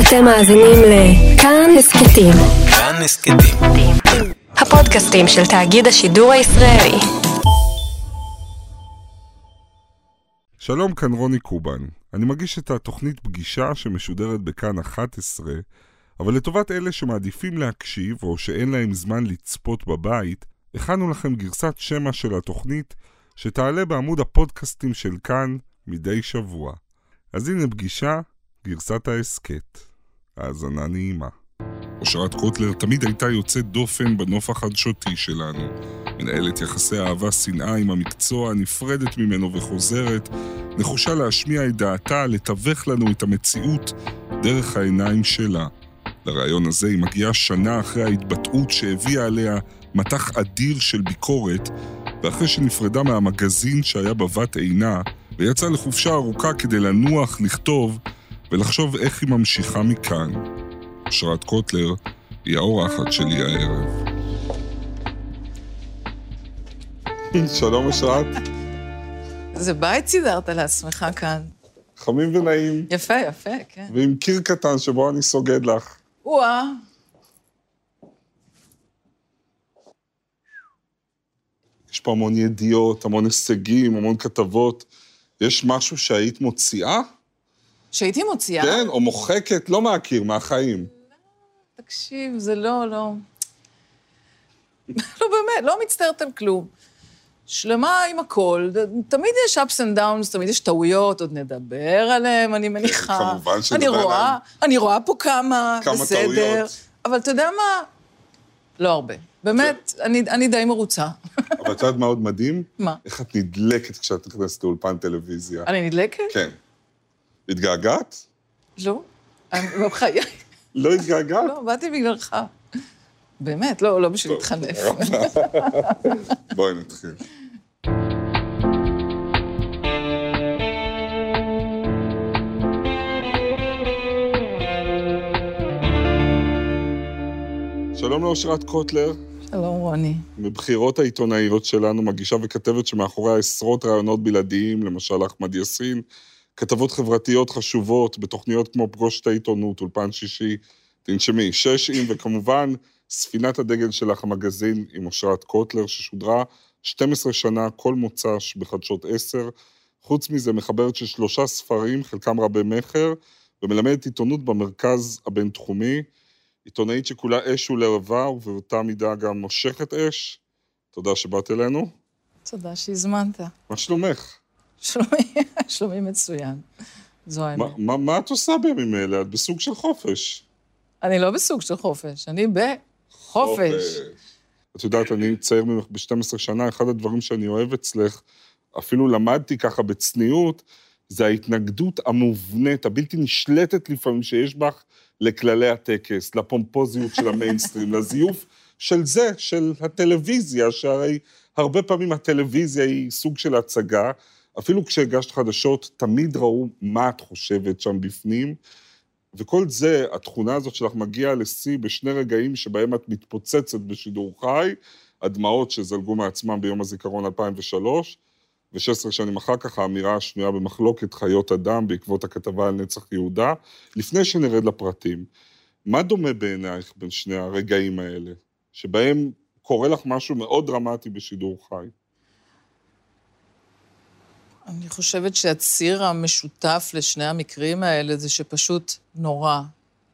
אתם מאזינים לכאן הסכתים. כאן הסכתים. הפודקאסטים של תאגיד השידור הישראלי. שלום, כאן רוני קובן. אני מגיש את התוכנית פגישה שמשודרת בכאן 11, אבל לטובת אלה שמעדיפים להקשיב או שאין להם זמן לצפות בבית, הכנו לכם גרסת שמע של התוכנית שתעלה בעמוד הפודקאסטים של כאן מדי שבוע. אז הנה פגישה, גרסת ההסכת. האזנה נעימה. אושרת קוטלר תמיד הייתה יוצאת דופן בנוף החדשותי שלנו. מנהלת יחסי אהבה-שנאה עם המקצוע, נפרדת ממנו וחוזרת, נחושה להשמיע את דעתה, לתווך לנו את המציאות דרך העיניים שלה. לרעיון הזה היא מגיעה שנה אחרי ההתבטאות שהביאה עליה מטח אדיר של ביקורת, ואחרי שנפרדה מהמגזין שהיה בבת עינה, ויצאה לחופשה ארוכה כדי לנוח, לכתוב ולחשוב איך היא ממשיכה מכאן. אושרת קוטלר היא האורחת שלי הערב. שלום אושרת, איזה בית סידרת לעצמך כאן. חמים ונעים, יפה, יפה, כן. ועם קיר קטן שבו אני סוגד לך. או-אה. יש פה המון ידיעות, המון הישגים, המון כתבות. יש משהו שהיית מוציאה? שהייתי מוציאה. כן, או מוחקת, לא מהקיר, מהחיים. תקשיב, זה לא, לא... לא, באמת, לא מצטערת על כלום. שלמה עם הכל, תמיד יש ups and downs, תמיד יש טעויות, עוד נדבר עליהם, אני מניחה. כן, כמובן שנדבר אני רואה, עליהם. אני רואה פה כמה, כמה בסדר. טעויות. אבל אתה יודע מה? לא הרבה. באמת, אני, אני די מרוצה. אבל את יודעת מה עוד מדהים? מה? איך את נדלקת כשאת נכנסת לאולפן טלוויזיה. אני נדלקת? כן. התגעגעת? לא. אני- בחיי. לא התגעגעת? לא, באתי בגללך. באמת, לא, לא בשביל להתחנף. בואי נתחיל. שלום לאושרת קוטלר, שלום, רוני. מבחירות העיתונאיות שלנו, מגישה וכתבת שמאחוריה עשרות ראיונות בלעדיים, למשל אחמד יאסין, כתבות חברתיות חשובות בתוכניות כמו פגוש את העיתונות, אולפן שישי, תנשמי, שש עם, וכמובן, ספינת הדגל שלך, המגזין עם אושרת קוטלר, ששודרה 12 שנה כל מוצ"ש בחדשות 10. חוץ מזה, מחברת של שלושה ספרים, חלקם רבי מכר, ומלמדת עיתונות במרכז הבינתחומי. עיתונאית שכולה אש ולהבה, ובאותה מידה גם מושכת אש. תודה שבאת אלינו. תודה שהזמנת. מה שלומך? שלומי, שלומי מצוין. זו האמת. מה, מה, מה את עושה בימים אלה? את בסוג של חופש. אני לא בסוג של חופש, אני בחופש. את יודעת, אני צעיר ממך ב-12 שנה, אחד הדברים שאני אוהב אצלך, אפילו למדתי ככה בצניעות, זה ההתנגדות המובנית, הבלתי נשלטת לפעמים שיש בך לכללי הטקס, לפומפוזיות של המיינסטרים, לזיוף של זה, של הטלוויזיה, שהרי הרבה פעמים הטלוויזיה היא סוג של הצגה. אפילו כשהגשת חדשות, תמיד ראו מה את חושבת שם בפנים, וכל זה, התכונה הזאת שלך מגיעה לשיא בשני רגעים שבהם את מתפוצצת בשידור חי, הדמעות שזלגו מעצמם ביום הזיכרון 2003, ו-16 שנים אחר כך האמירה השנויה במחלוקת חיות אדם בעקבות הכתבה על נצח יהודה. לפני שנרד לפרטים, מה דומה בעינייך בין שני הרגעים האלה, שבהם קורה לך משהו מאוד דרמטי בשידור חי? אני חושבת שהציר המשותף לשני המקרים האלה זה שפשוט נורא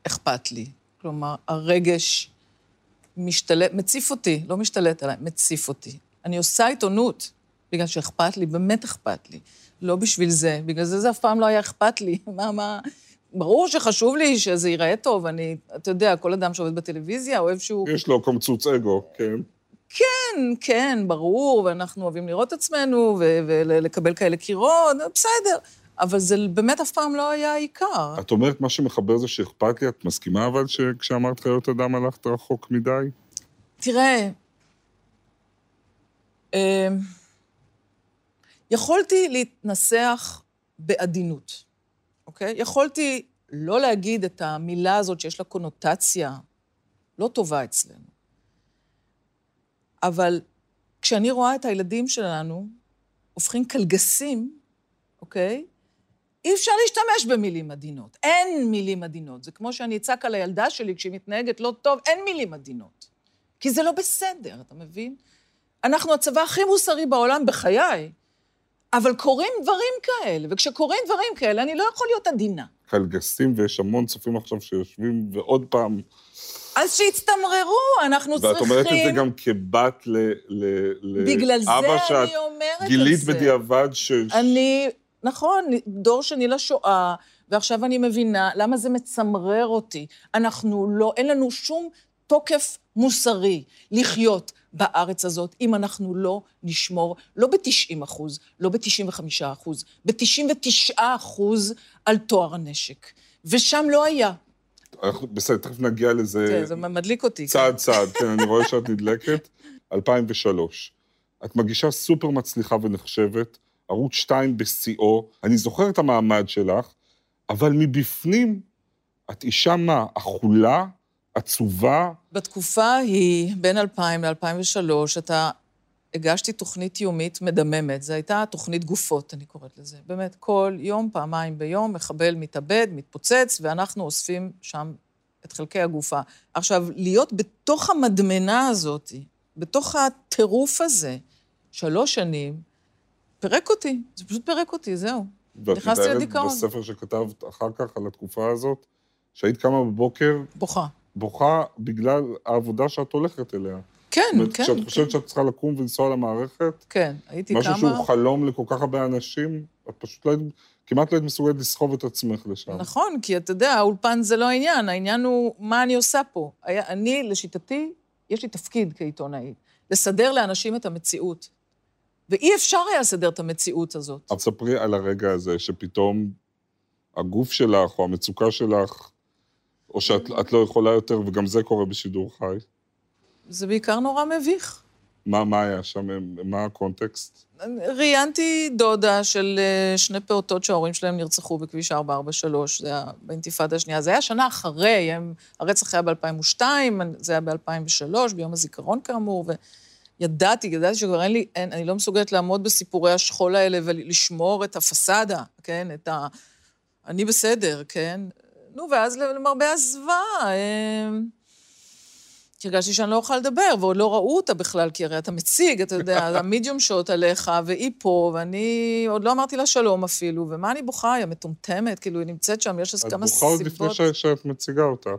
אכפת לי. כלומר, הרגש משתלט, מציף אותי, לא משתלט עליי, מציף אותי. אני עושה עיתונות בגלל שאכפת לי, באמת אכפת לי. לא בשביל זה, בגלל זה זה אף פעם לא היה אכפת לי. מה, מה... ברור שחשוב לי שזה ייראה טוב, אני, אתה יודע, כל אדם שעובד בטלוויזיה אוהב שהוא... יש לו קמצוץ אגו, כן. כן, כן, ברור, ואנחנו אוהבים לראות את עצמנו ו- ולקבל כאלה קירות, בסדר. אבל זה באמת אף פעם לא היה העיקר. את אומרת, מה שמחבר זה שאכפת לי, את מסכימה אבל שכשאמרת חיות אדם הלכת רחוק מדי? תראה, אמ, יכולתי להתנסח בעדינות, אוקיי? יכולתי לא להגיד את המילה הזאת שיש לה קונוטציה לא טובה אצלנו. אבל כשאני רואה את הילדים שלנו הופכים קלגסים, אוקיי? אי אפשר להשתמש במילים עדינות. אין מילים עדינות. זה כמו שאני אצעק על הילדה שלי כשהיא מתנהגת לא טוב, אין מילים עדינות. כי זה לא בסדר, אתה מבין? אנחנו הצבא הכי מוסרי בעולם בחיי, אבל קורים דברים כאלה, וכשקורים דברים כאלה, אני לא יכול להיות עדינה. קלגסים, ויש המון צופים עכשיו שיושבים, ועוד פעם... אז שיצטמררו, אנחנו ואת צריכים... אומרת את זה גם כבת ל- ל- בגלל זה אני אומרת את גילית זה. בדיעבד ש... אני, נכון, דור שני לשואה, ועכשיו אני מבינה למה זה מצמרר אותי. אנחנו לא, אין לנו שום תוקף מוסרי לחיות בארץ הזאת, אם אנחנו לא נשמור, לא ב-90 אחוז, לא ב-95 אחוז, ב-99 אחוז על טוהר הנשק. ושם לא היה. אנחנו- בסדר, תכף נגיע לזה כן, זה מדליק אותי. צעד צעד, כן, אני רואה שאת נדלקת. 2003. את מגישה סופר מצליחה ונחשבת, ערוץ 2 בשיאו, אני זוכר את המעמד שלך, אבל מבפנים, את אישה מה, אכולה, עצובה, בתקופה ההיא, בין 2000 ל-2003, אתה... הגשתי תוכנית יומית מדממת, זו הייתה תוכנית גופות, אני קוראת לזה. באמת, כל יום, פעמיים ביום, מחבל מתאבד, מתפוצץ, ואנחנו אוספים שם את חלקי הגופה. עכשיו, להיות בתוך המדמנה הזאת, בתוך הטירוף הזה, שלוש שנים, פירק אותי, זה פשוט פירק אותי, זהו. ואת נכנסתי לדיכאון. בספר שכתבת אחר כך על התקופה הזאת, שהיית קמה בבוקר בוכה. בוכה בגלל העבודה שאת הולכת אליה. כן, זאת אומרת, כן, כשאת כן. חושבת שאת צריכה לקום ולנסוע למערכת, כן, הייתי משהו כמה... שהוא חלום לכל כך הרבה אנשים, את פשוט לא היית, כמעט לא היית מסוגלת לסחוב את עצמך לשם. נכון, כי אתה יודע, האולפן זה לא העניין, העניין הוא מה אני עושה פה. היה, אני, לשיטתי, יש לי תפקיד כעיתונאית, לסדר לאנשים את המציאות. ואי אפשר היה לסדר את המציאות הזאת. אז ספרי על הרגע הזה, שפתאום הגוף שלך, או המצוקה שלך, או שאת את לא יכולה יותר, וגם זה קורה בשידור חי. זה בעיקר נורא מביך. מה, מה היה שם? מה הקונטקסט? ראיינתי דודה של אה, שני פעוטות שההורים שלהם נרצחו בכביש 443, זה היה באינתיפאדה השנייה. זה היה שנה אחרי, הם, הרצח היה ב-2002, זה היה ב-2003, ביום הזיכרון כאמור, וידעתי, ידעתי שכבר אין לי, אין, אני לא מסוגלת לעמוד בסיפורי השכול האלה ולשמור את הפסאדה, כן? את ה... אני בסדר, כן? נו, ואז למרבה הזוועה, אה, הרגשתי שאני לא אוכל לדבר, ועוד לא ראו אותה בכלל, כי הרי אתה מציג, אתה יודע, המדיום שוט עליך, והיא פה, ואני עוד לא אמרתי לה שלום אפילו, ומה אני בוכה? היא המטומטמת, כאילו, היא נמצאת שם, יש אז את כמה בוכה עוד סיבות. לפני שאת מציגה אותה.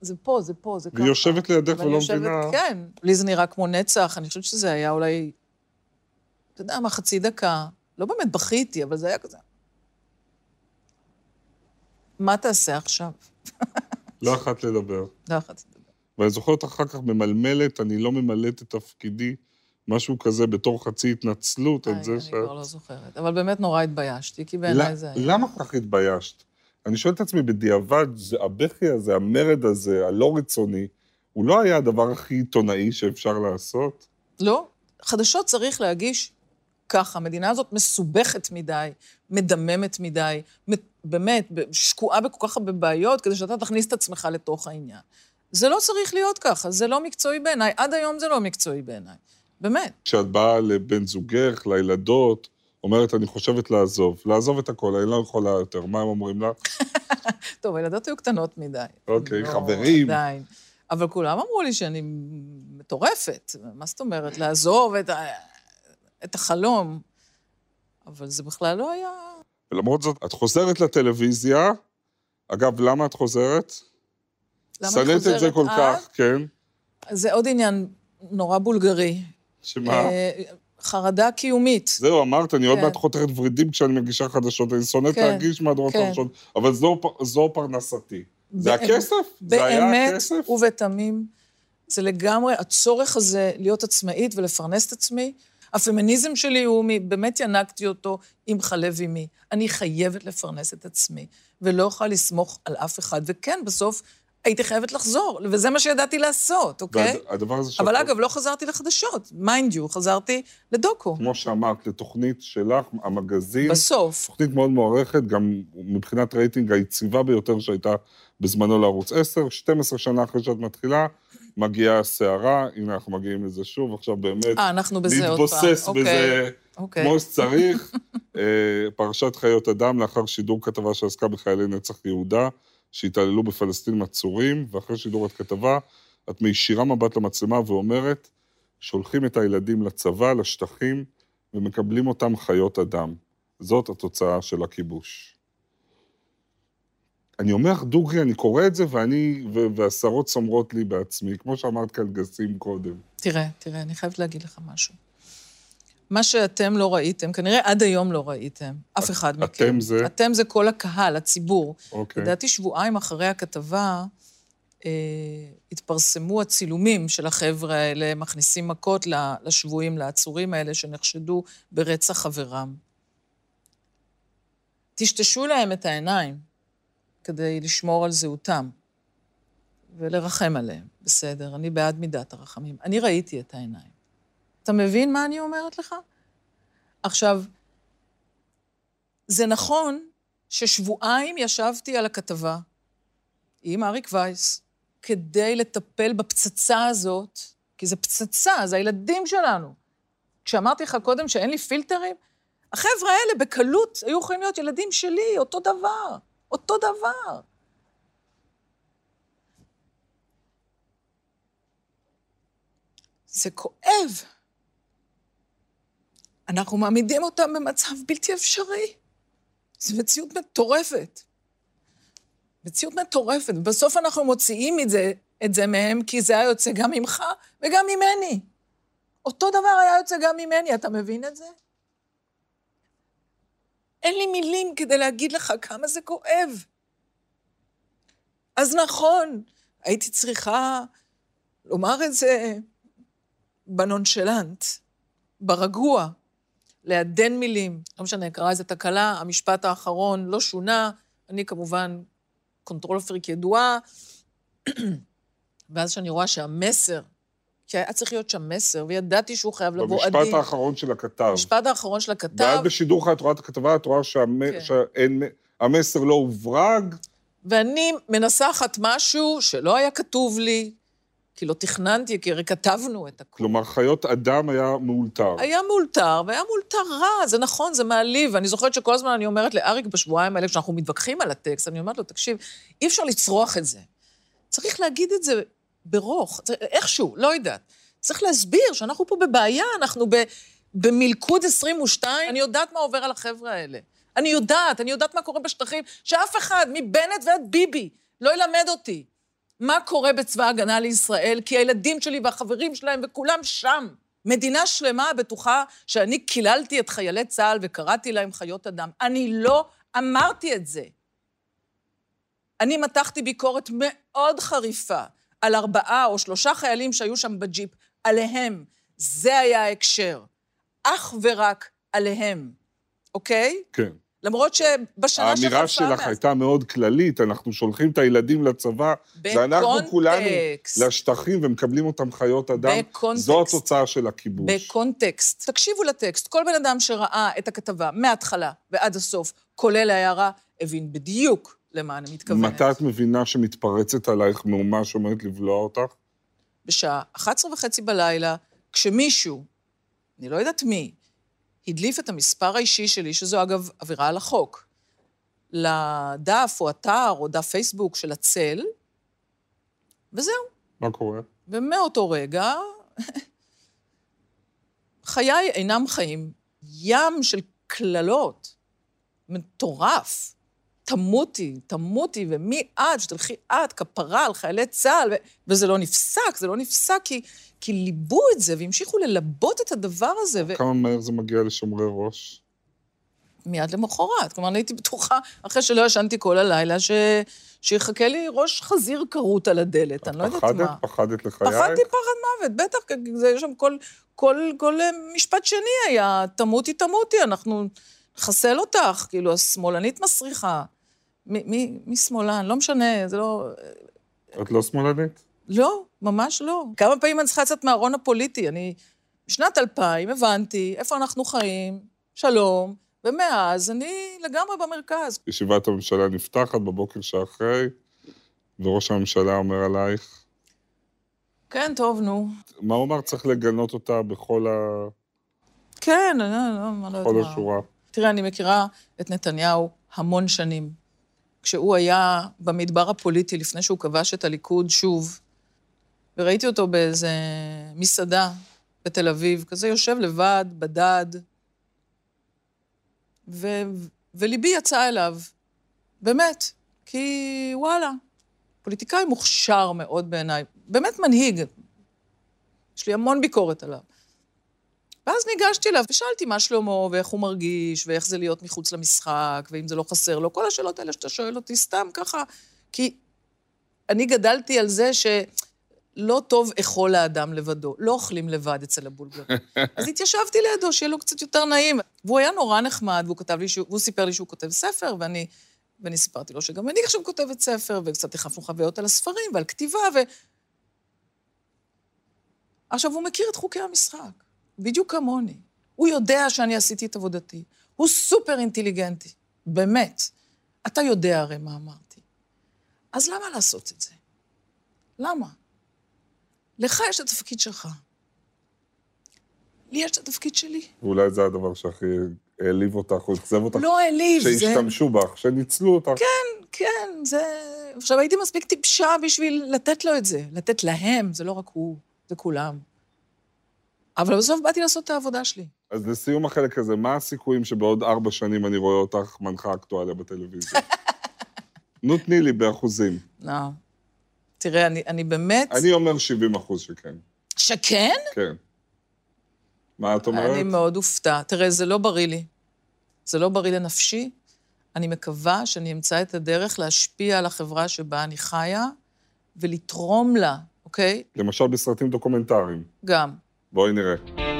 זה פה, זה פה, זה ככה. והיא יושבת לידך ולא יושבת- מבינה. כן, לי זה נראה כמו נצח, אני חושבת שזה היה אולי, אתה יודע מה, חצי דקה. לא באמת בכיתי, אבל זה היה כזה. מה תעשה עכשיו? לא יכולת לדבר. לא יכולתי לדבר. ואני זוכר אותך אחר כך ממלמלת, אני לא ממלאת את תפקידי, משהו כזה בתור חצי התנצלות על איי, זה אני ש... כבר לא זוכרת. אבל באמת נורא התביישתי, כי בעיניי זה היה... למה כל כך התביישת? אני שואל את עצמי בדיעבד, זה הבכי הזה, המרד הזה, הלא רצוני, הוא לא היה הדבר הכי עיתונאי שאפשר לעשות? לא, חדשות צריך להגיש ככה. המדינה הזאת מסובכת מדי, מדממת מדי, באמת, שקועה בכל כך הרבה בעיות, כדי שאתה תכניס את עצמך לתוך העניין. זה לא צריך להיות ככה, זה לא מקצועי בעיניי. עד היום זה לא מקצועי בעיניי. באמת. כשאת באה לבן זוגך, לילדות, אומרת, אני חושבת לעזוב. לעזוב את הכל, אני לא יכולה יותר. מה הם אומרים לה? טוב, הילדות היו קטנות מדי. אוקיי, לא, חברים. עדיין. אבל כולם אמרו לי שאני מטורפת. מה זאת אומרת? לעזוב את, ה... את החלום. אבל זה בכלל לא היה... ולמרות זאת, את חוזרת לטלוויזיה. אגב, למה את חוזרת? שנאת את זה כל אז? כך, כן? זה עוד עניין נורא בולגרי. שמה? אה, חרדה קיומית. זהו, אמרת, אני עוד כן. מעט חותרת ורידים כשאני מגישה חדשות, אני שונאת כן, להגיש מהדורות כן. חדשות, אבל זו, זו פרנסתי. זה באמת- הכסף? זה היה באמת הכסף? ובתמים. זה לגמרי, הצורך הזה להיות עצמאית ולפרנס את עצמי, הפמיניזם שלי הוא, באמת ינקתי אותו עם חלב אמי. אני חייבת לפרנס את עצמי, ולא יכולה לסמוך על אף אחד. וכן, בסוף, הייתי חייבת לחזור, וזה מה שידעתי לעשות, אוקיי? והדבר הזה אבל אגב, לא חזרתי לחדשות, mind you, חזרתי לדוקו. כמו שאמרת, לתוכנית שלך, המגזין. בסוף. תוכנית מאוד מוערכת, גם מבחינת רייטינג היציבה ביותר שהייתה בזמנו לערוץ 10, 12 שנה אחרי שאת מתחילה, מגיעה הסערה, הנה אנחנו מגיעים לזה שוב, עכשיו באמת... אה, אנחנו בזה עוד פעם. להתבוסס אוקיי, בזה אוקיי. כמו שצריך. אה, פרשת חיות אדם, לאחר שידור כתבה שעסקה בחיילי נצח יהודה, שהתעללו בפלסטינים עצורים, ואחרי שידור הכתבה, את מישירה מבט למצלמה ואומרת, שולחים את הילדים לצבא, לשטחים, ומקבלים אותם חיות אדם. זאת התוצאה של הכיבוש. אני אומר לך, דוגרי, אני קורא את זה, ואני, והשרות צומרות לי בעצמי, כמו שאמרת קלגסים קודם. תראה, תראה, אני חייבת להגיד לך משהו. מה שאתם לא ראיתם, כנראה עד היום לא ראיתם, אף אחד מכם. אתם זה? אתם זה כל הקהל, הציבור. אוקיי. לדעתי שבועיים אחרי הכתבה, אה, התפרסמו הצילומים של החבר'ה האלה, מכניסים מכות לשבויים, לעצורים האלה, שנחשדו ברצח חברם. טשטשו להם את העיניים כדי לשמור על זהותם ולרחם עליהם. בסדר, אני בעד מידת הרחמים. אני ראיתי את העיניים. אתה מבין מה אני אומרת לך? עכשיו, זה נכון ששבועיים ישבתי על הכתבה עם אריק וייס כדי לטפל בפצצה הזאת, כי זו פצצה, זה הילדים שלנו. כשאמרתי לך קודם שאין לי פילטרים, החבר'ה האלה בקלות היו יכולים להיות ילדים שלי, אותו דבר, אותו דבר. זה כואב. אנחנו מעמידים אותם במצב בלתי אפשרי. זו מציאות מטורפת. מציאות מטורפת. בסוף אנחנו מוציאים את זה, את זה מהם, כי זה היה יוצא גם ממך וגם ממני. אותו דבר היה יוצא גם ממני, אתה מבין את זה? אין לי מילים כדי להגיד לך כמה זה כואב. אז נכון, הייתי צריכה לומר את זה בנונשלנט, ברגוע, לעדן מילים. לא משנה, קרה איזו תקלה, המשפט האחרון לא שונה, אני כמובן control freak ידועה, ואז כשאני רואה שהמסר, כי היה צריך להיות שם מסר, וידעתי שהוא חייב לבוא עדין. במשפט האחרון של הכתב. המשפט האחרון של הכתב, ואת בשידור חי, את רואה את הכתבה, את רואה כן. שהמסר לא הועבר, ואני מנסחת משהו שלא היה כתוב לי, כי לא תכננתי, כי הרי כתבנו את הכול. כלומר, חיות אדם היה מאולתר. היה מאולתר, והיה מאולתר רע, זה נכון, זה מעליב. ואני זוכרת שכל הזמן אני אומרת לאריק בשבועיים האלה, כשאנחנו מתווכחים על הטקסט, אני אומרת לו, תקשיב, אי אפשר לצרוח את זה. צריך להגיד את זה ברוך, איכשהו, לא יודעת. צריך להסביר שאנחנו פה בבעיה, אנחנו ב, במלכוד 22, אני יודעת מה עובר על החבר'ה האלה. אני יודעת, אני יודעת מה קורה בשטחים, שאף אחד, מבנט ועד ביבי, לא ילמד אותי מה קורה בצבא ההגנה לישראל, כי הילדים שלי והחברים שלהם וכולם שם. מדינה שלמה בטוחה שאני קיללתי את חיילי צה"ל וקראתי להם חיות אדם. אני לא אמרתי את זה. אני מתחתי ביקורת מאוד חריפה על ארבעה או שלושה חיילים שהיו שם בג'יפ, עליהם. זה היה ההקשר. אך ורק עליהם, אוקיי? כן. למרות שבשנה שחלפה... האמירה שלך מאז- הייתה מאוד כללית, אנחנו שולחים את הילדים לצבא, ואנחנו כולנו בקונטקסט. לשטחים ומקבלים אותם חיות אדם. בקונטקסט. זו התוצאה של הכיבוש. בקונטקסט. תקשיבו לטקסט. כל בן אדם שראה את הכתבה מההתחלה ועד הסוף, כולל ההערה, הבין בדיוק למה אני מתכוונת. מתי את מבינה שמתפרצת עלייך מהומה שעומדת לבלוע אותך? בשעה 11 וחצי בלילה, כשמישהו, אני לא יודעת מי, הדליף את המספר האישי שלי, שזו אגב עבירה על החוק, לדף או אתר או דף פייסבוק של הצל, וזהו. מה קורה? ומאותו רגע, חיי אינם חיים. ים של קללות, מטורף. תמותי, תמותי, ומי את, שתלכי את, כפרה על חיילי צה"ל, ו... וזה לא נפסק, זה לא נפסק כי, כי ליבו את זה והמשיכו ללבות את הדבר הזה, ו... כמה מהר זה מגיע לשומרי ראש? מיד למחרת. כלומר, אני הייתי בטוחה, אחרי שלא ישנתי כל הלילה, ש... שיחכה לי ראש חזיר כרות על הדלת, אני לא יודעת פחדת? מה. פחדת לחייך? פחדתי פחד מוות, בטח, כי זה שם כל, כל, כל אה, משפט שני היה, תמותי, תמותי, אנחנו נחסל אותך, כאילו, השמאלנית מסריחה. מי, מי, מי שמאלן? לא משנה, זה לא... את לא שמאלנית? לא, ממש לא. כמה פעמים אני צריכה לצאת מהארון הפוליטי? אני... בשנת 2000 הבנתי איפה אנחנו חיים, שלום, ומאז אני לגמרי במרכז. ישיבת הממשלה נפתחת בבוקר שאחרי, וראש הממשלה אומר עלייך, כן, טוב, נו. מה הוא אמר? צריך לגנות אותה בכל, ה... כן, אני לא, אני לא יודעת בכל מה. השורה. תראה, אני מכירה את נתניהו המון שנים. כשהוא היה במדבר הפוליטי, לפני שהוא כבש את הליכוד שוב, וראיתי אותו באיזה מסעדה בתל אביב, כזה יושב לבד, בדד, ו... וליבי יצא אליו, באמת, כי וואלה, פוליטיקאי מוכשר מאוד בעיניי, באמת מנהיג. יש לי המון ביקורת עליו. ואז ניגשתי אליו ושאלתי מה שלמה, ואיך הוא מרגיש, ואיך זה להיות מחוץ למשחק, ואם זה לא חסר לו, כל השאלות האלה שאתה שואל אותי סתם ככה, כי אני גדלתי על זה שלא טוב אכול לאדם לבדו, לא אוכלים לבד אצל הבולגרים. אז התיישבתי לידו, שיהיה לו קצת יותר נעים. והוא היה נורא נחמד, והוא כתב לי, שהוא- והוא סיפר לי שהוא כותב ספר, ואני, ואני סיפרתי לו שגם אני עכשיו כותבת ספר, וקצת החפנו חוויות על הספרים ועל כתיבה, ו... עכשיו, הוא מכיר את חוקי המשחק, בדיוק כמוני. הוא יודע שאני עשיתי את עבודתי. הוא סופר אינטליגנטי, באמת. אתה יודע הרי מה אמרתי. אז למה לעשות את זה? למה? לך יש את התפקיד שלך. לי יש את התפקיד שלי. ואולי זה הדבר שהכי העליב אותך או אכזב אותך. לא העליב, זה... שהשתמשו בך, שניצלו אותך. כן, כן, זה... עכשיו, הייתי מספיק טיפשה בשביל לתת לו את זה. לתת להם, זה לא רק הוא, זה כולם. אבל בסוף באתי לעשות את העבודה שלי. אז לסיום החלק הזה, מה הסיכויים שבעוד ארבע שנים אני רואה אותך מנחה אקטואליה בטלוויזיה? נו, תני לי באחוזים. לא. תראה, אני, אני באמת... אני אומר 70 אחוז שכן. שכן? כן. מה את אומרת? אני מאוד אופתע. תראה, זה לא בריא לי. זה לא בריא לנפשי. אני מקווה שאני אמצא את הדרך להשפיע על החברה שבה אני חיה ולתרום לה, אוקיי? למשל בסרטים דוקומנטריים. גם. בואי נראה.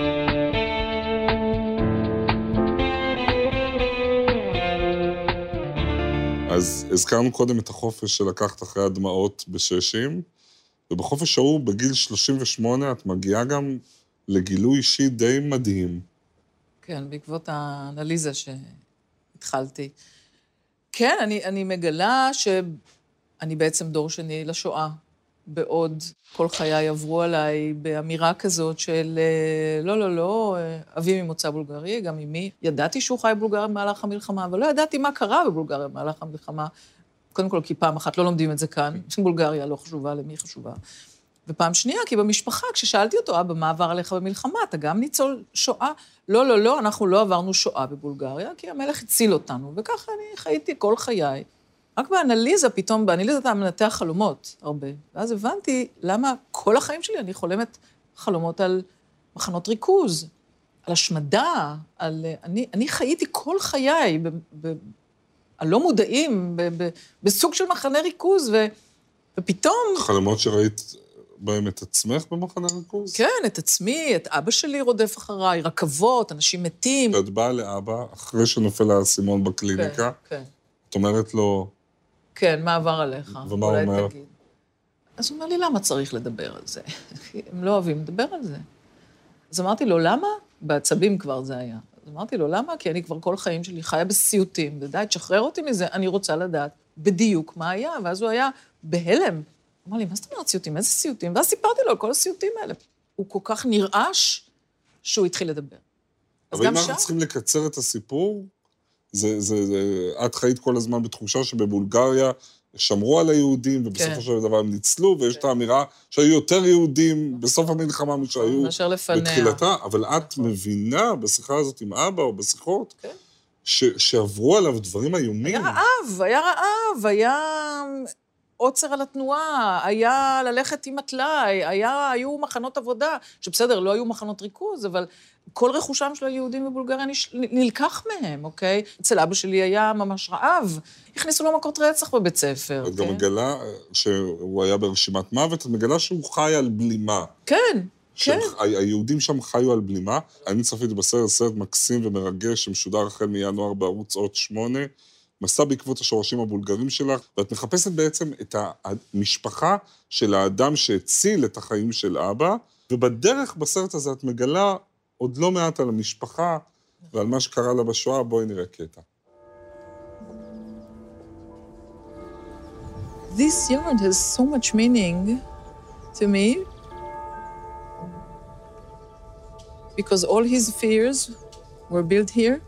אז הזכרנו קודם את החופש שלקחת אחרי הדמעות בששים, ובחופש ההוא, בגיל 38, את מגיעה גם לגילוי אישי די מדהים. כן, בעקבות האנליזה שהתחלתי. כן, אני, אני מגלה שאני בעצם דור שני לשואה, בעוד כל חיי עברו עליי באמירה כזאת של אה, לא, לא, לא, אה, אבי ממוצא בולגרי, גם אמי. ידעתי שהוא חי בבולגריה במהלך המלחמה, אבל לא ידעתי מה קרה בבולגריה במהלך המלחמה. קודם כל, כי פעם אחת לא לומדים את זה כאן, בולגריה לא חשובה, למי חשובה. ופעם שנייה, כי במשפחה, כששאלתי אותו, אבא, מה עבר עליך במלחמה? אתה גם ניצול שואה? לא, לא, לא, אנחנו לא עברנו שואה בבולגריה, כי המלך הציל אותנו, וככה אני חייתי כל חיי. רק באנליזה, פתאום, באנליזה אתה מנתח חלומות הרבה. ואז הבנתי למה כל החיים שלי אני חולמת חלומות על מחנות ריכוז, על השמדה, על... אני, אני חייתי כל חיי, ב, ב, הלא מודעים, ב, ב, בסוג של מחנה ריכוז, ו, ופתאום... חלומות שראית בהם את עצמך במחנה ריכוז? כן, את עצמי, את אבא שלי רודף אחריי, רכבות, אנשים מתים. את באה לאבא, אחרי שנופל האסימון בקליניקה, כן, כן. את אומרת לו, כן, מה עבר עליך? ומה הוא אומר? תגיד. אז הוא אומר לי, למה צריך לדבר על זה? הם לא אוהבים לדבר על זה. אז אמרתי לו, למה? בעצבים כבר זה היה. אז אמרתי לו, למה? כי אני כבר כל חיים שלי חיה בסיוטים, ודי, תשחרר אותי מזה, אני רוצה לדעת בדיוק מה היה. ואז הוא היה בהלם. אמר לי, מה זאת אומרת סיוטים? איזה סיוטים? ואז סיפרתי לו על כל הסיוטים האלה. הוא כל כך נרעש שהוא התחיל לדבר. אבל אם. אנחנו צריכים לקצר את הסיפור, זה, זה, זה, את חיית כל הזמן בתחושה שבבולגריה שמרו על היהודים, ובסופו כן. של דבר הם ניצלו, ויש את האמירה שהיו יותר יהודים בסוף המלחמה משהיו. בתחילתה, אבל את מבינה בשיחה הזאת עם אבא, או בשיחות, כן. ש, שעברו עליו דברים איומים. היה רעב, היה רעב, היה עוצר על התנועה, היה ללכת עם הטלאי, היה, היו מחנות עבודה, שבסדר, לא היו מחנות ריכוז, אבל כל רכושם של היהודים בבולגריה. נלקח מהם, אוקיי? אצל אבא שלי היה ממש רעב. הכניסו לו מכות רצח בבית ספר, את גם כן? מגלה שהוא היה ברשימת מוות, את מגלה שהוא חי על בלימה. כן, כן. היהודים שם חיו על בלימה. אני צפיתי בסרט, סרט מקסים ומרגש, שמשודר החל מינואר בערוץ עוד שמונה, מסע בעקבות השורשים הבולגרים שלך, ואת מחפשת בעצם את המשפחה של האדם שהציל את החיים של אבא, ובדרך בסרט הזה את מגלה עוד לא מעט על המשפחה ועל מה שקרה לה בשואה. בואי נראה קטע. This yard has so much meaning to me because all his fears were built here.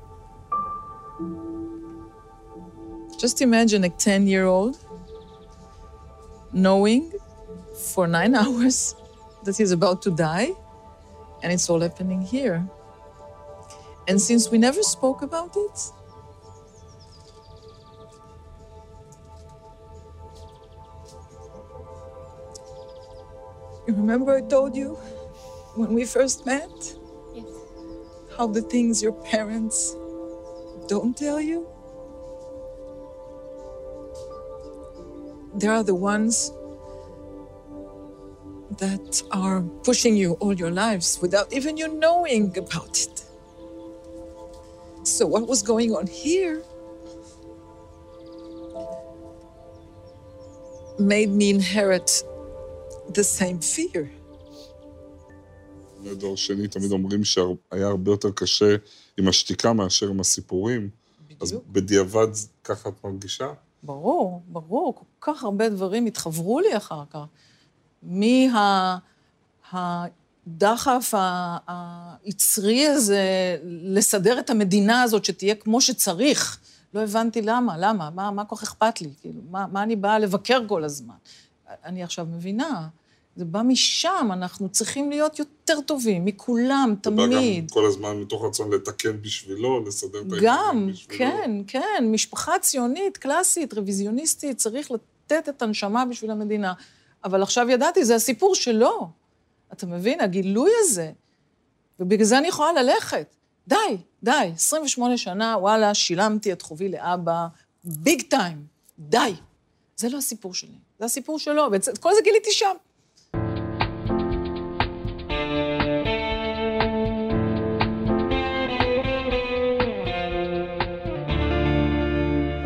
Just imagine a 10 year old knowing for nine hours that he's about to die, and it's all happening here. And since we never spoke about it, you remember I told you when we first met? Yes. How the things your parents don't tell you? They are the ones that are pushing you all your lives without even you knowing about it. So, what was going on here made me inherit the same fear. בני דור שני תמיד אומרים שהיה הרבה יותר קשה עם השתיקה מאשר עם הסיפורים. אז בדיוק. בדיעבד ככה את מרגישה? ברור, ברור, כל כך הרבה דברים התחברו לי אחר כך. מה... הדחף ה- היצרי הזה לסדר את המדינה הזאת שתהיה כמו שצריך. לא הבנתי למה, למה, מה, מה כל כך אכפת לי? כאילו, מה, מה אני באה לבקר כל הזמן? אני עכשיו מבינה, זה בא משם, אנחנו צריכים להיות יותר טובים, מכולם, זה בא גם תמיד. כל הזמן מתוך רצון לתקן בשבילו, לסדר את גם, העניינים בשבילו. כן, כן, משפחה ציונית, קלאסית, רוויזיוניסטית, צריך לתת את הנשמה בשביל המדינה. אבל עכשיו ידעתי, זה הסיפור שלו. אתה מבין? הגילוי הזה. ובגלל זה אני יכולה ללכת. די, די, 28 שנה, וואלה, שילמתי את חובי לאבא, ביג טיים, די. זה לא הסיפור שלי, זה הסיפור שלו, ואת כל זה גיליתי שם.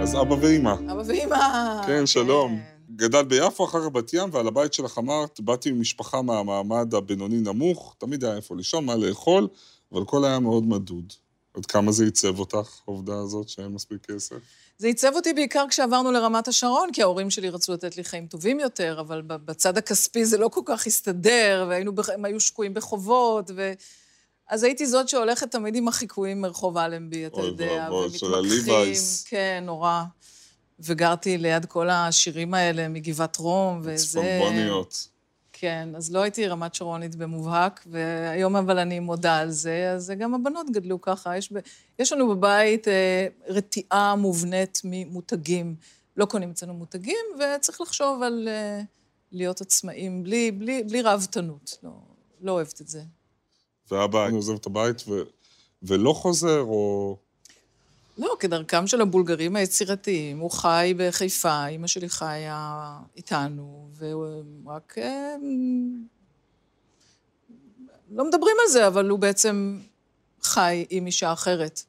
אז אבא ואימא. אבא ואמא. כן, שלום. גדל ביפו, אחר כך בת ים, ועל הבית שלך אמרת, באתי ממשפחה מהמעמד הבינוני-נמוך, תמיד היה איפה לישון, מה לאכול, אבל הכל היה מאוד מדוד. עד כמה זה עיצב אותך, העובדה הזאת שאין מספיק כסף? זה עיצב אותי בעיקר כשעברנו לרמת השרון, כי ההורים שלי רצו לתת לי חיים טובים יותר, אבל בצד הכספי זה לא כל כך הסתדר, והיינו, בח- הם היו שקועים בחובות, ו... אז הייתי זאת שהולכת תמיד עם החיקויים מרחוב אלנבי, אתה יודע, ומתמקחים. כן, נורא. וגרתי ליד כל השירים האלה מגבעת רום, וזה... צפונבוניות. כן, אז לא הייתי רמת שרונית במובהק, והיום אבל אני מודה על זה, אז גם הבנות גדלו ככה. יש, ב... יש לנו בבית אה, רתיעה מובנית ממותגים. לא קונים אצלנו מותגים, וצריך לחשוב על אה, להיות עצמאים בלי, בלי, בלי ראוותנות. לא, לא אוהבת את זה. ואבא עוזב את הבית ו... ולא חוזר, או... לא, כדרכם של הבולגרים היצירתיים, הוא חי בחיפה, אימא שלי חיה איתנו, והוא רק... אה, לא מדברים על זה, אבל הוא בעצם חי עם אישה אחרת.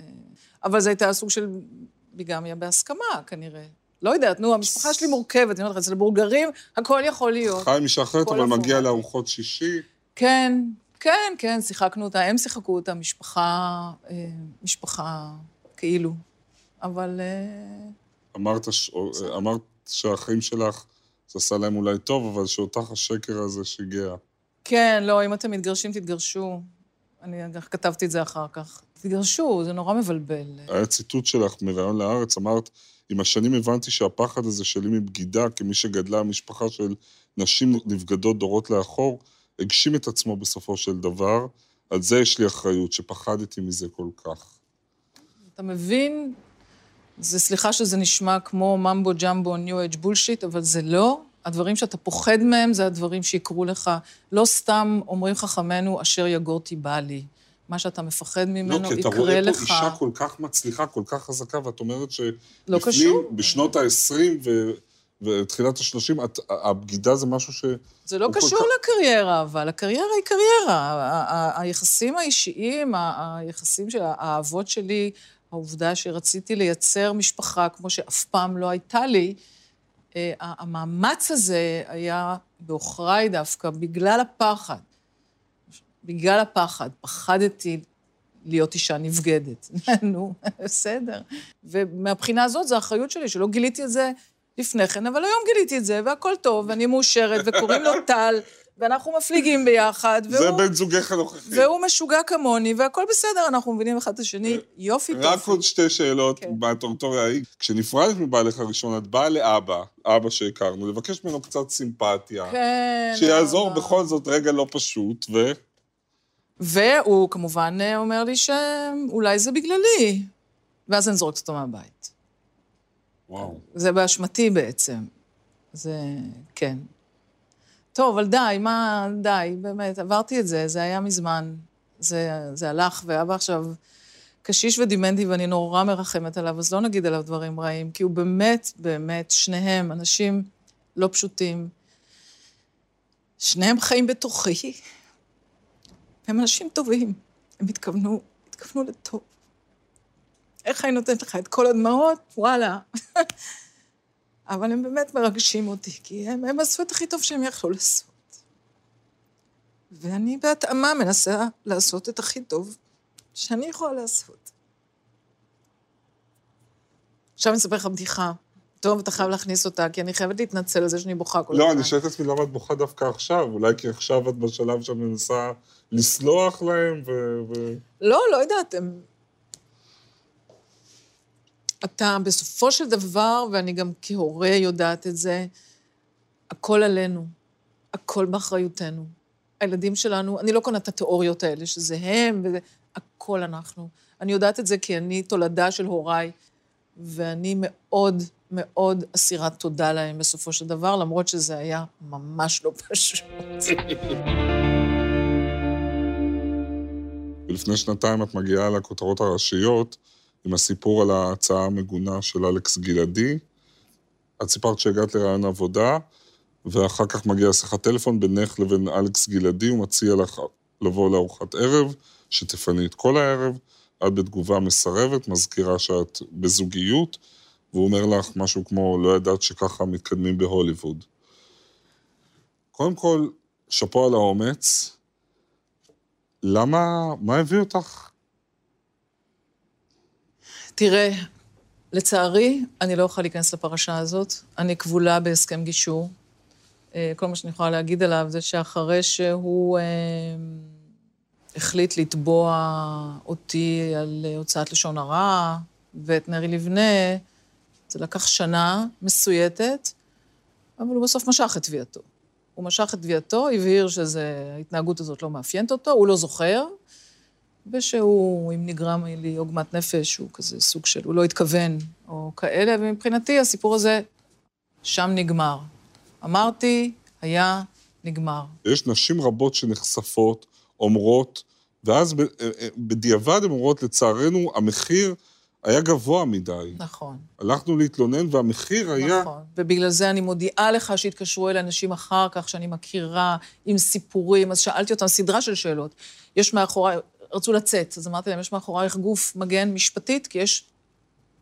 אה, אבל זו הייתה סוג של ביגמיה בהסכמה, כנראה. לא יודעת, נו, המשפחה שלי מורכבת, אני אומרת לך, אצל הבולגרים הכל יכול להיות. חי עם אישה אחרת, אבל מגיע. לארוחות שישי. כן, כן, כן, שיחקנו אותה, הם שיחקו אותה, משפחה, אה, משפחה כאילו. אבל אה, אמרת, ש... אמרת שהחיים שלך, זה עשה להם אולי טוב, אבל שאותך השקר הזה שיגע. כן, לא, אם אתם מתגרשים, תתגרשו. אני כתבתי את זה אחר כך. תתגרשו, זה נורא מבלבל. היה ציטוט שלך מראיון להארץ, אמרת, עם השנים הבנתי שהפחד הזה שלי מבגידה, כמי שגדלה משפחה של נשים נבגדות דורות לאחור, הגשים את עצמו בסופו של דבר. על זה יש לי אחריות, שפחדתי מזה כל כך. אתה מבין? זה, סליחה שזה נשמע כמו ממבו ג'מבו ניו אייג' בולשיט, אבל זה לא. הדברים שאתה פוחד מהם זה הדברים שיקרו לך. לא סתם אומרים חכמינו, אשר יגורתי בא לי. מה שאתה מפחד ממנו לא, כי אתה יקרה רואה לך. פה אישה כל כך מצליחה, כל כך חזקה, ואת אומרת שלפנים, לא קשור. בשנות ה-20 ו... ותחילת ה-30, את- הבגידה זה משהו ש... זה לא קשור כך- לקריירה, אבל הקריירה היא קריירה. היחסים האישיים, היחסים של האהבות שלי, העובדה שרציתי לייצר משפחה כמו שאף פעם לא הייתה לי, אה, המאמץ הזה היה בעוכריי דווקא בגלל הפחד. בגלל הפחד. פחדתי להיות אישה נבגדת. נו, בסדר. ומהבחינה הזאת, זו האחריות שלי, שלא גיליתי את זה לפני כן, אבל היום גיליתי את זה, והכל טוב, ואני מאושרת, וקוראים לו טל, ואנחנו מפליגים ביחד, והוא... זה בן זוגך הנוכחי. והוא משוגע כמוני, והכל בסדר, אנחנו מבינים אחד את השני, יופי טוב. רק עוד שתי שאלות כן. מהטורטוריה ההיא. כשנפרדת מבעלך הראשון, את באה לאבא, אבא שהכרנו, לבקש ממנו קצת סימפתיה. כן. שיעזור אבא. בכל זאת רגע לא פשוט, ו... והוא כמובן אומר לי שאולי זה בגללי, ואז אני זורקת אותו מהבית. וואו. זה באשמתי בעצם. זה, כן. טוב, אבל די, מה, די, באמת, עברתי את זה, זה היה מזמן. זה, זה הלך, ואבא עכשיו קשיש ודימנטי, ואני נורא מרחמת עליו, אז לא נגיד עליו דברים רעים, כי הוא באמת, באמת, שניהם אנשים לא פשוטים. שניהם חיים בתוכי. הם אנשים טובים. הם התכוונו, התכוונו לטוב. איך אני נותנת לך את כל הדמעות? וואלה. אבל הם באמת מרגשים אותי, כי הם, הם עשו את הכי טוב שהם יכלו לעשות. ואני בהתאמה מנסה לעשות את הכי טוב שאני יכולה לעשות. עכשיו אני אספר לך בדיחה. טוב, אתה חייב להכניס אותה, כי אני חייבת להתנצל על זה שאני בוכה כל לא, הזמן. לא, אני שואל את עצמי למה את בוכה דווקא עכשיו. אולי כי עכשיו את בשלב שאת מנסה לסלוח להם ו... ו... לא, לא יודעת, הם... אתה בסופו של דבר, ואני גם כהורה יודעת את זה, הכל עלינו, הכל באחריותנו. הילדים שלנו, אני לא קונה את התיאוריות האלה, שזה הם, וזה, הכל אנחנו. אני יודעת את זה כי אני תולדה של הוריי, ואני מאוד מאוד אסירת תודה להם בסופו של דבר, למרות שזה היה ממש לא פשוט. ולפני שנתיים את מגיעה לכותרות הראשיות עם הסיפור על ההצעה המגונה של אלכס גלעדי. את סיפרת שהגעת לרעיון עבודה, ואחר כך מגיעה שיחת טלפון בינך לבין אלכס גלעדי, הוא מציע לך לבוא לארוחת ערב, שתפני את כל הערב. את בתגובה מסרבת, מזכירה שאת בזוגיות, והוא אומר לך משהו כמו, לא ידעת שככה מתקדמים בהוליווד. קודם כל, שאפו על האומץ. למה, מה הביא אותך? תראה, לצערי, אני לא יכולה להיכנס לפרשה הזאת. אני כבולה בהסכם גישור. אה, כל מה שאני יכולה להגיד עליו זה שאחרי שהוא אה, החליט לתבוע אותי על הוצאת לשון הרע ואת נרי לבנה, זה לקח שנה מסויטת, אבל הוא בסוף משך את תביעתו. הוא משך את תביעתו, הבהיר שההתנהגות הזאת לא מאפיינת אותו, הוא לא זוכר, ושהוא, אם נגרם לי עוגמת נפש, הוא כזה סוג של, הוא לא התכוון, או כאלה, ומבחינתי הסיפור הזה שם נגמר. אמרתי, היה, נגמר. יש נשים רבות שנחשפות, אומרות, ואז אה, אה, בדיעבד הן אומרות, לצערנו, המחיר היה גבוה מדי. נכון. הלכנו להתלונן והמחיר היה... נכון, ובגלל זה אני מודיעה לך שהתקשרו אל אנשים אחר כך, שאני מכירה, עם סיפורים, אז שאלתי אותם סדרה של שאלות. יש מאחוריי, רצו לצאת, אז אמרתי להם, יש מאחורייך גוף מגן משפטית, כי יש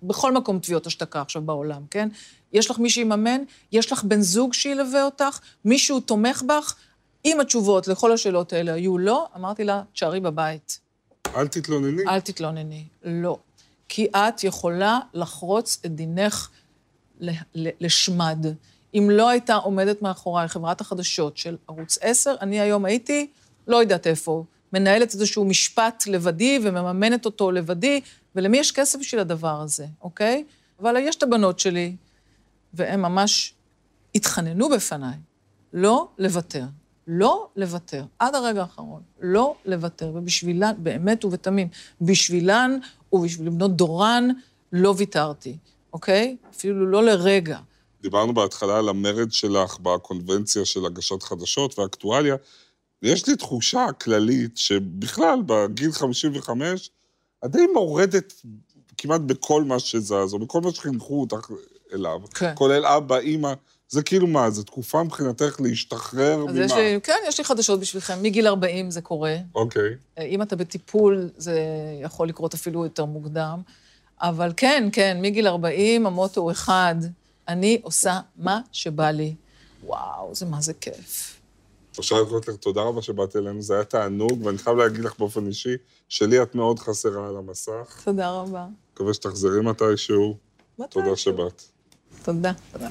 בכל מקום תביעות השתקה עכשיו בעולם, כן? יש לך מי שיממן, יש לך בן זוג שילווה אותך, מישהו תומך בך. אם התשובות לכל השאלות האלה היו לא, אמרתי לה, תשארי בבית. אל תתלונני. אל תתלונני, לא. כי את יכולה לחרוץ את דינך לשמד. אם לא הייתה עומדת מאחוריי חברת החדשות של ערוץ 10, אני היום הייתי, לא יודעת איפה, מנהלת איזשהו משפט לבדי ומממנת אותו לבדי, ולמי יש כסף בשביל הדבר הזה, אוקיי? אבל יש את הבנות שלי, והן ממש התחננו בפניי לא לוותר. לא לוותר, עד הרגע האחרון, לא לוותר, ובשבילן, באמת ובתמים, בשבילן ובשביל בנות דורן, לא ויתרתי, אוקיי? אפילו לא לרגע. דיברנו בהתחלה על המרד שלך בקונבנציה של הגשת חדשות ואקטואליה, ויש לי תחושה כללית שבכלל, בגיל 55, את די מורדת כמעט בכל מה שזז, או בכל מה שחינכו אותך אליו. כן. כולל אבא, אימא. זה כאילו מה, זו תקופה מבחינתך להשתחרר ממה? יש לי, כן, יש לי חדשות בשבילכם. מגיל 40 זה קורה. אוקיי. אם אתה בטיפול, זה יכול לקרות אפילו יותר מוקדם. אבל כן, כן, מגיל 40 המוטו הוא אחד, אני עושה מה שבא לי. וואו, זה מה זה כיף. אושרת קוטלר, תודה רבה שבאת אלינו, זה היה תענוג, ואני חייב להגיד לך באופן אישי, שלי את מאוד חסרה על המסך. תודה רבה. מקווה שתחזרי מתישהו. תודה מתישהו. שבאת. תודה. תודה.